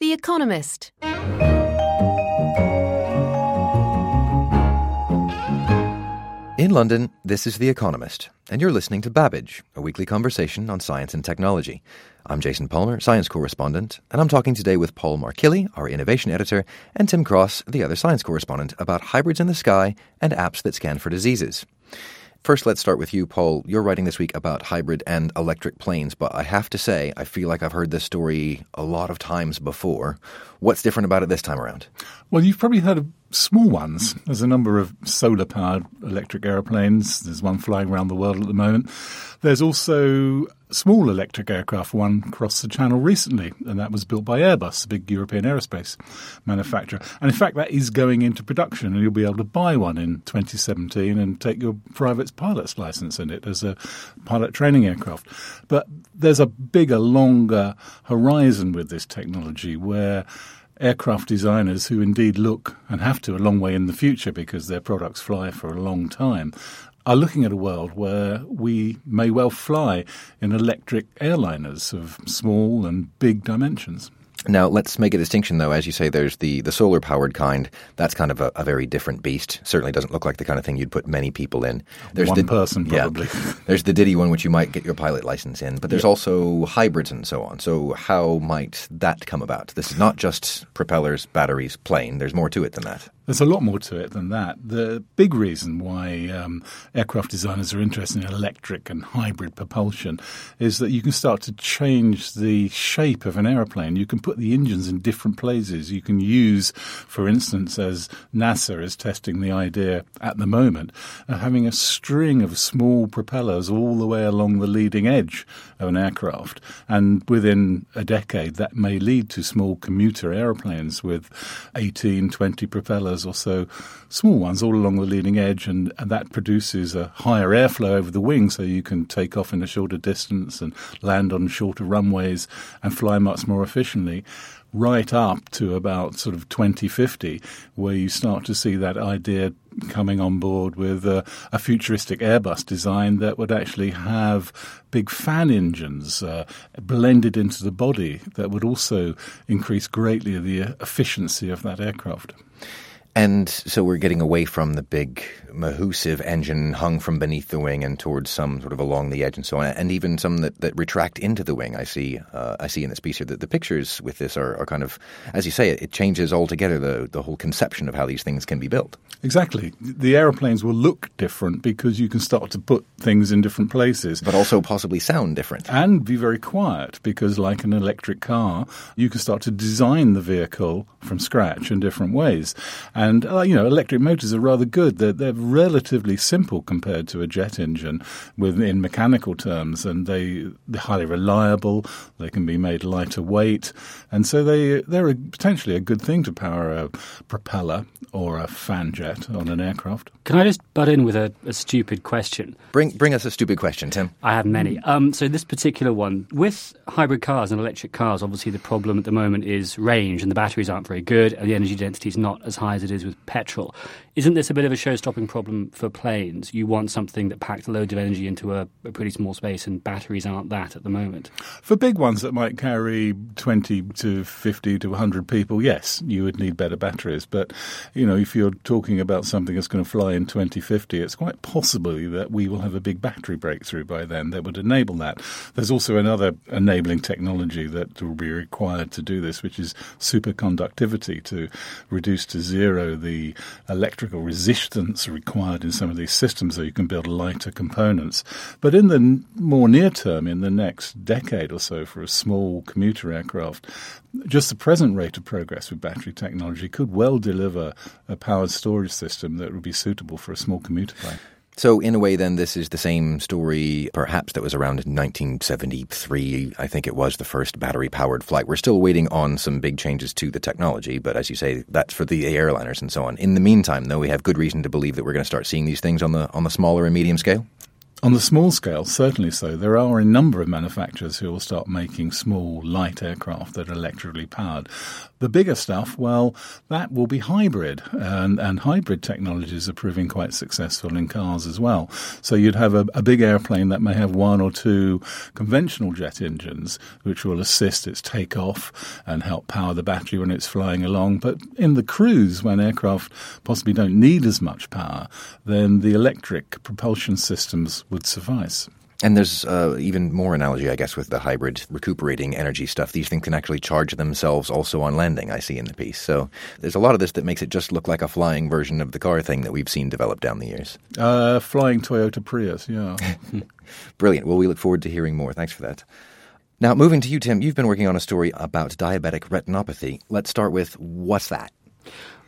The Economist. In London, this is The Economist, and you're listening to Babbage, a weekly conversation on science and technology. I'm Jason Palmer, science correspondent, and I'm talking today with Paul Markillie, our innovation editor, and Tim Cross, the other science correspondent, about hybrids in the sky and apps that scan for diseases. First, let's start with you, Paul. You're writing this week about hybrid and electric planes, but I have to say, I feel like I've heard this story a lot of times before. What's different about it this time around? Well, you've probably heard small ones. There's a number of solar powered electric aeroplanes. There's one flying around the world at the moment. There's also small electric aircraft, one crossed the channel recently, and that was built by Airbus, a big European aerospace manufacturer. And in fact, that is going into production, and you'll be able to buy one in 2017 and take your private pilot's license in it as a pilot training aircraft. But there's a bigger, longer horizon with this technology where aircraft designers who indeed look and have to a long way in the future because their products fly for a long time are looking at a world where we may well fly in electric airliners of small and big dimensions. Now, let's make a distinction, though. As you say, there's the, the solar powered kind. That's kind of a, a, very different beast. Certainly doesn't look like the kind of thing you'd put many people in. There's One the, person, probably. Yeah, there's the Diddy one, which you might get your pilot license in, but there's yeah. also hybrids and so on. So, how might that come about? This is not just propellers, batteries, plane. There's more to it than that. There's a lot more to it than that. The big reason why um, aircraft designers are interested in electric and hybrid propulsion is that you can start to change the shape of an aeroplane. You can put the engines in different places. You can use, for instance, as NASA is testing the idea at the moment, of having a string of small propellers all the way along the leading edge of an aircraft. And within a decade, that may lead to small commuter aeroplanes with 18, 20 propellers or so small ones all along the leading edge, and, and that produces a higher airflow over the wing, so you can take off in a shorter distance and land on shorter runways and fly much more efficiently right up to about sort of 2050, where you start to see that idea coming on board with a, a futuristic Airbus design that would actually have big fan engines uh, blended into the body that would also increase greatly the efficiency of that aircraft. And so we're getting away from the big Mahusive engine hung from beneath the wing and towards some sort of along the edge and so on, and even some that, that retract into the wing. I see, uh, I see in this piece here that the pictures with this are, are kind of, as you say, it, it, changes altogether the the whole conception of how these things can be built. Exactly, the aeroplanes will look different because you can start to put things in different places, but also possibly sound different and be very quiet because, like an electric car, you can start to design the vehicle from scratch in different ways. And uh, you know, electric motors are rather good. They're, they're relatively simple compared to a jet engine within mechanical terms, and they, they're highly reliable. They can be made lighter weight, and so they they're a, potentially a good thing to power a propeller or a fan jet on an aircraft. Can I just butt in with a, a stupid question? Bring bring us a stupid question, Tim. I have many. Um, so this particular one with hybrid cars and electric cars, obviously the problem at the moment is range, and the batteries aren't very good, and the energy density is not as high as it is with petrol. Isn't this a bit of a show-stopping problem for planes? You want something that packs loads of energy into a, a, pretty small space, and batteries aren't that at the moment. For big ones that might carry 20 to 50 to 100 people, yes, you would need better batteries. But, you know, if you're talking about something that's going to fly in 2050, it's quite possible that we will have a big battery breakthrough by then that would enable that. There's also another enabling technology that will be required to do this, which is superconductivity to reduce to zero the electrical resistance required in some of these systems so you can build lighter components. But in the more near term, in the next decade or so, for a small commuter aircraft, just the present rate of progress with battery technology could well deliver a powered storage system that would be suitable for a small commuter plane. So, in a way, then, this is the same story, perhaps, that was around in 1973. I think it was the first battery powered flight. We're still waiting on some big changes to the technology, but as you say, that's for the airliners and so on. In the meantime, though, we have good reason to believe that we're going to start seeing these things on the, on the smaller and medium scale. On the small scale, certainly so. There are a number of manufacturers who will start making small, light aircraft that are electrically powered. The bigger stuff, well, that will be hybrid, and, and hybrid technologies are proving quite successful in cars as well. So you'd have a, a big airplane that may have one or two conventional jet engines, which will assist its takeoff and help power the battery when it's flying along. But in the cruise, when aircraft possibly don't need as much power, then the electric propulsion systems would suffice. And there's uh, even more analogy, I guess, with the hybrid recuperating energy stuff. These things can actually charge themselves also on landing, I see in the piece. So there's a lot of this that makes it just look like a flying version of the car thing that we've seen develop down the years. Uh, flying Toyota Prius, yeah. Brilliant. Well, we look forward to hearing more. Thanks for that. Now, moving to you, Tim, you've been working on a story about diabetic retinopathy. Let's start with what's that?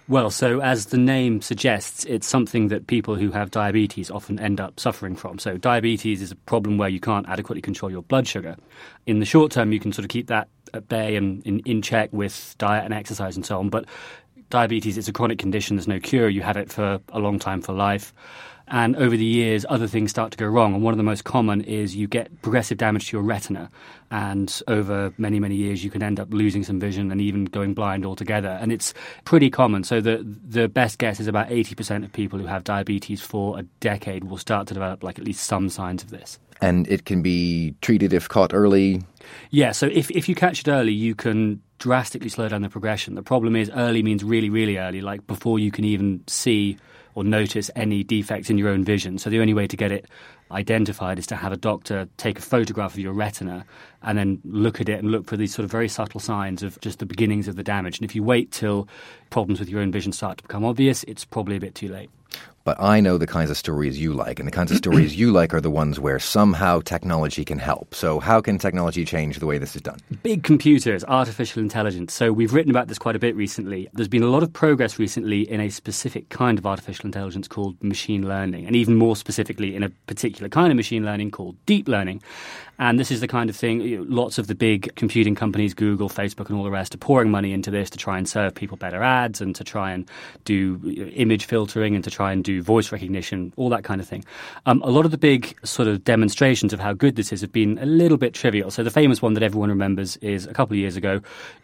Well, so as the name suggests, it's something that people who have diabetes often end up suffering from. So, diabetes is a problem where you can't adequately control your blood sugar. In the short term, you can sort of keep that at bay and in, in check with diet and exercise and so on. But diabetes is a chronic condition, there's no cure. You have it for a long time for life. And over the years, other things start to go wrong. And one of the most common is you get progressive damage to your retina. And over many, many years, you can end up losing some vision and even going blind altogether. And it's pretty common. So the, the best guess is about 80% of people who have diabetes for a decade will start to develop like at least some signs of this. And it can be treated if caught early? Yeah, so if, if you catch it early, you can drastically slow down the progression. The problem is early means really, really early, like before you can even see or notice any defects in your own vision. So the only way to get it identified is to have a doctor take a photograph of your retina and then look at it and look for these sort of very subtle signs of just the beginnings of the damage. And if you wait till problems with your own vision start to become obvious, it's probably a bit too late. But I know the kinds of stories you like, and the kinds of stories you like are the ones where somehow technology can help. So, how can technology change the way this is done? Big computers, artificial intelligence. So, we've written about this quite a bit recently. There's been a lot of progress recently in a specific kind of artificial intelligence called machine learning, and even more specifically in a particular kind of machine learning called deep learning. And this is the kind of thing, you know, lots of the big computing companies, Google, Facebook, and all the rest, are pouring money into this to try and serve people better ads and to try and do you know, image filtering and to try and do voice recognition, all that kind of thing. Um, a lot of the big sort of demonstrations of how good this is have been a little bit trivial. So the famous one that everyone remembers is a couple of years ago,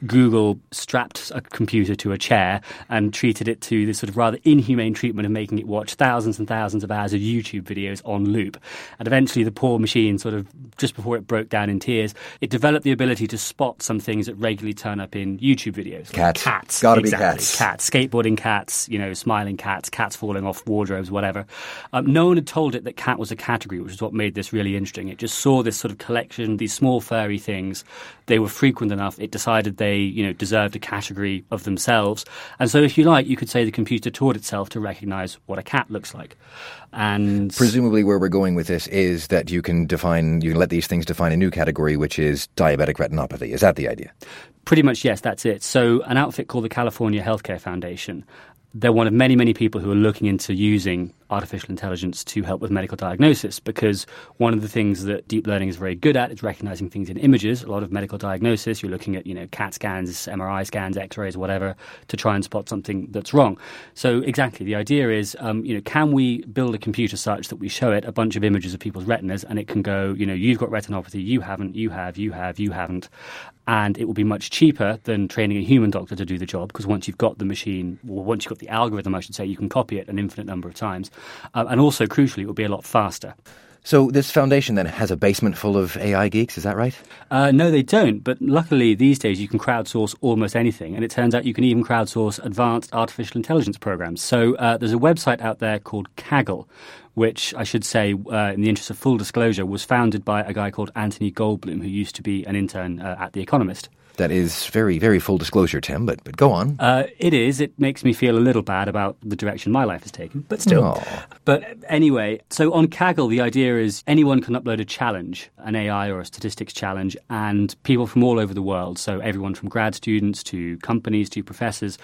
Google strapped a computer to a chair and treated it to this sort of rather inhumane treatment of making it watch thousands and thousands of hours of YouTube videos on loop. And eventually the poor machine sort of just before before it broke down in tears, it developed the ability to spot some things that regularly turn up in YouTube videos. Cats. Like cats. Gotta exactly. be cats. Cats. Skateboarding cats, you know, smiling cats, cats falling off wardrobes, whatever. Um, no one had told it that cat was a category, which is what made this really interesting. It just saw this sort of collection, these small furry things. They were frequent enough. It decided they, you know, deserved a category of themselves. And so, if you like, you could say the computer taught itself to recognize what a cat looks like. And presumably, where we're going with this is that you can define, you can let these things define a new category, which is diabetic retinopathy. Is that the idea? Pretty much, yes, that's it. So, an outfit called the California Healthcare Foundation they're one of many, many people who are looking into using artificial intelligence to help with medical diagnosis because one of the things that deep learning is very good at is recognizing things in images. A lot of medical diagnosis, you're looking at, you know, CAT scans, MRI scans, X-rays, whatever, to try and spot something that's wrong. So exactly, the idea is, um, you know, can we build a computer such that we show it a bunch of images of people's retinas and it can go, you know, you've got retinopathy, you haven't, you have, you have, you haven't, and it will be much cheaper than training a human doctor to do the job because once you've got the machine, or once you've got the algorithm, I should say, you can copy it an infinite number of times. Uh, and also, crucially, it will be a lot faster. So this foundation then has a basement full of AI geeks, is that right? Uh, no, they don't. But luckily, these days you can crowdsource almost anything, and it turns out you can even crowdsource advanced artificial intelligence programs. So uh, there's a website out there called Kaggle, which I should say, uh, in the interest of full disclosure, was founded by a guy called Anthony Goldbloom, who used to be an intern uh, at The Economist. That is very, very full disclosure, Tim, but, but go on. Uh, it is. It makes me feel a little bad about the direction my life has taken, but still. Aw. But anyway, so on Kaggle, the idea is anyone can upload a challenge, an AI or a statistics challenge, and people from all over the world, so everyone from grad students to companies to professors,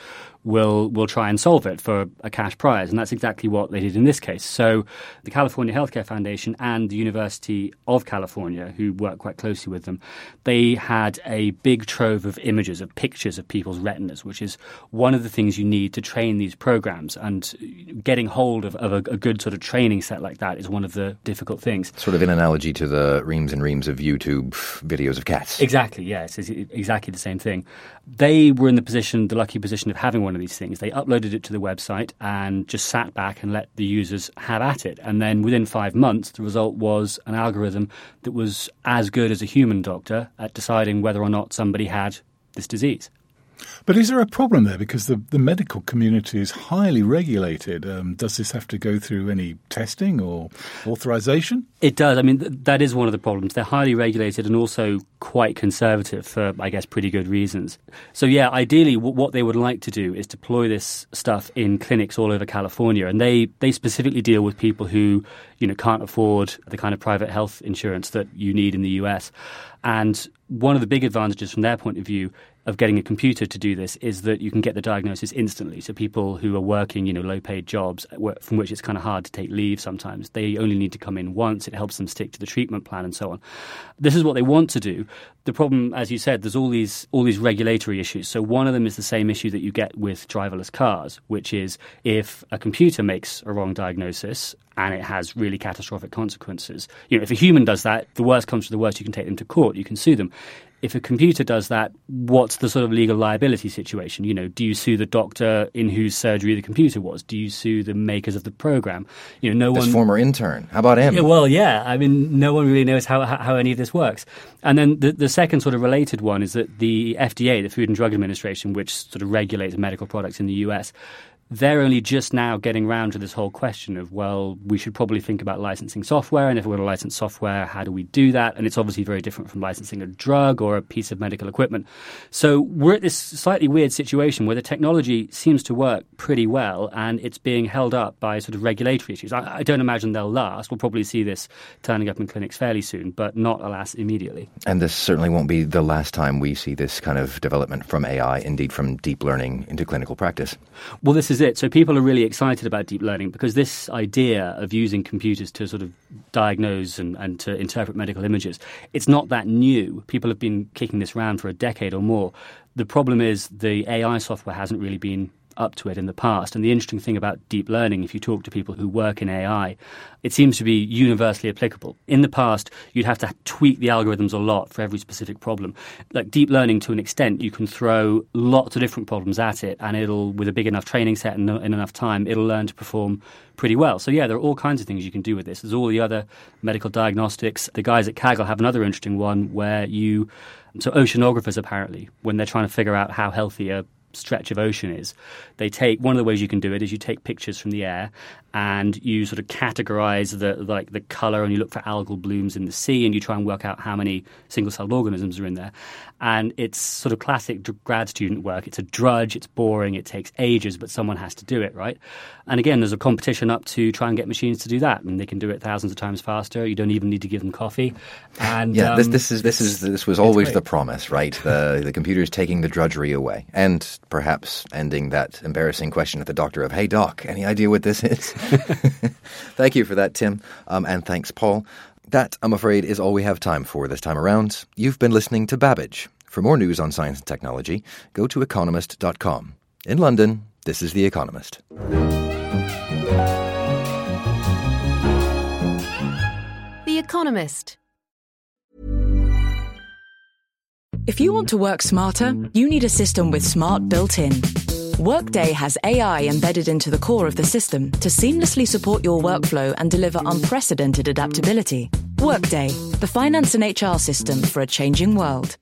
will will try and solve it for a cash prize, and that's exactly what they did in this case. So, the California Healthcare Foundation and the University of California, who work quite closely with them, they had a big trove of images of pictures of people's retinas, which is one of the things you need to train these programs. And getting hold of, of a, a good sort of training set like that is one of the difficult things. Sort of in analogy to the reams and reams of YouTube videos of cats. Exactly, yes, it's exactly the same thing. They were in the position, the lucky position of having one of these things. They uploaded it to the website and just sat back and let the users have at it. And then within five months, the result was an algorithm that was as good as a human doctor at deciding whether or not somebody had this disease. But is there a problem there? Because the, the medical community is highly regulated. Um, does this have to go through any testing or authorization? It does. I mean, th- that is one of the problems. They're highly regulated and also quite conservative for, I guess, pretty good reasons. So, yeah, ideally, w- what they would like to do is deploy this stuff in clinics all over California. And they, they specifically deal with people who, you know, can't afford the kind of private health insurance that you need in the US. And one of the big advantages from their point of view of getting a computer to do this is that you can get the diagnosis instantly. So people who are working, you know, low-paid jobs uh, from which it's kind of hard to take leave sometimes, they only need to come in once. It helps them stick to the treatment plan and so on. This is what they want to do. The problem, as you said, there's all these all these regulatory issues. So one of them is the same issue that you get with driverless cars, which is if a computer makes a wrong diagnosis and it has really catastrophic consequences. You know, if a human does that, the worst comes to the worst, you can take them to court, you can sue them if a computer does that, what's the sort of legal liability situation? You know, do you sue the doctor in whose surgery the computer was? Do you sue the makers of the program? You know, no this one. former intern. How about him? Yeah, well, yeah. I mean, no one really knows how, how, how any of this works. And then the, the second sort of related one is that the FDA, the Food and Drug Administration, which sort of regulates medical products in the US, they're only just now getting around to this whole question of, well, we should probably think about licensing software. And if we're going to license software, how do we do that? And it's obviously very different from licensing a drug or a piece of medical equipment. So we're at this slightly weird situation where the technology seems to work pretty well and it's being held up by sort of regulatory issues. I, I don't imagine they'll last. We'll probably see this turning up in clinics fairly soon, but not, alas, immediately. And this certainly won't be the last time we see this kind of development from AI, indeed from deep learning into clinical practice. Well, this is it. So people are really excited about deep learning because this idea of using computers to sort of diagnose and, and to interpret medical images, it's not that new. People have been kicking this around for a decade or more. The problem is the AI software hasn't really been up to it in the past. And the interesting thing about deep learning, if you talk to people who work in AI, it seems to be universally applicable. In the past, you'd have to tweak the algorithms a lot for every specific problem. Like deep learning, to an extent, you can throw lots of different problems at it, and it'll, with a big enough training set and in enough time, it'll learn to perform pretty well. So, yeah, there are all kinds of things you can do with this. There's all the other medical diagnostics. The guys at Kaggle have another interesting one where you. So, oceanographers apparently, when they're trying to figure out how healthy a stretch of ocean is. They take one of the ways you can do it is you take pictures from the air and you sort of categorize the like the color and you look for algal blooms in the sea and you try and work out how many single-celled organisms are in there. And it's sort of classic grad student work. It's a drudge, it's boring, it takes ages, but someone has to do it, right? And again, there's a competition up to try and get machines to do that, and they can do it thousands of times faster. You don't even need to give them coffee. And yeah, um, this this is this is this was always great. the promise, right? The the computer's taking the drudgery away, and perhaps ending that embarrassing question at the doctor of, "Hey doc, any idea what this is?" Thank you for that, Tim, um, and thanks, Paul. That, I'm afraid, is all we have time for this time around. You've been listening to Babbage. For more news on science and technology, go to economist.com. In London, this is The Economist. The Economist. If you want to work smarter, you need a system with smart built in. Workday has AI embedded into the core of the system to seamlessly support your workflow and deliver unprecedented adaptability. Workday, the finance and HR system for a changing world.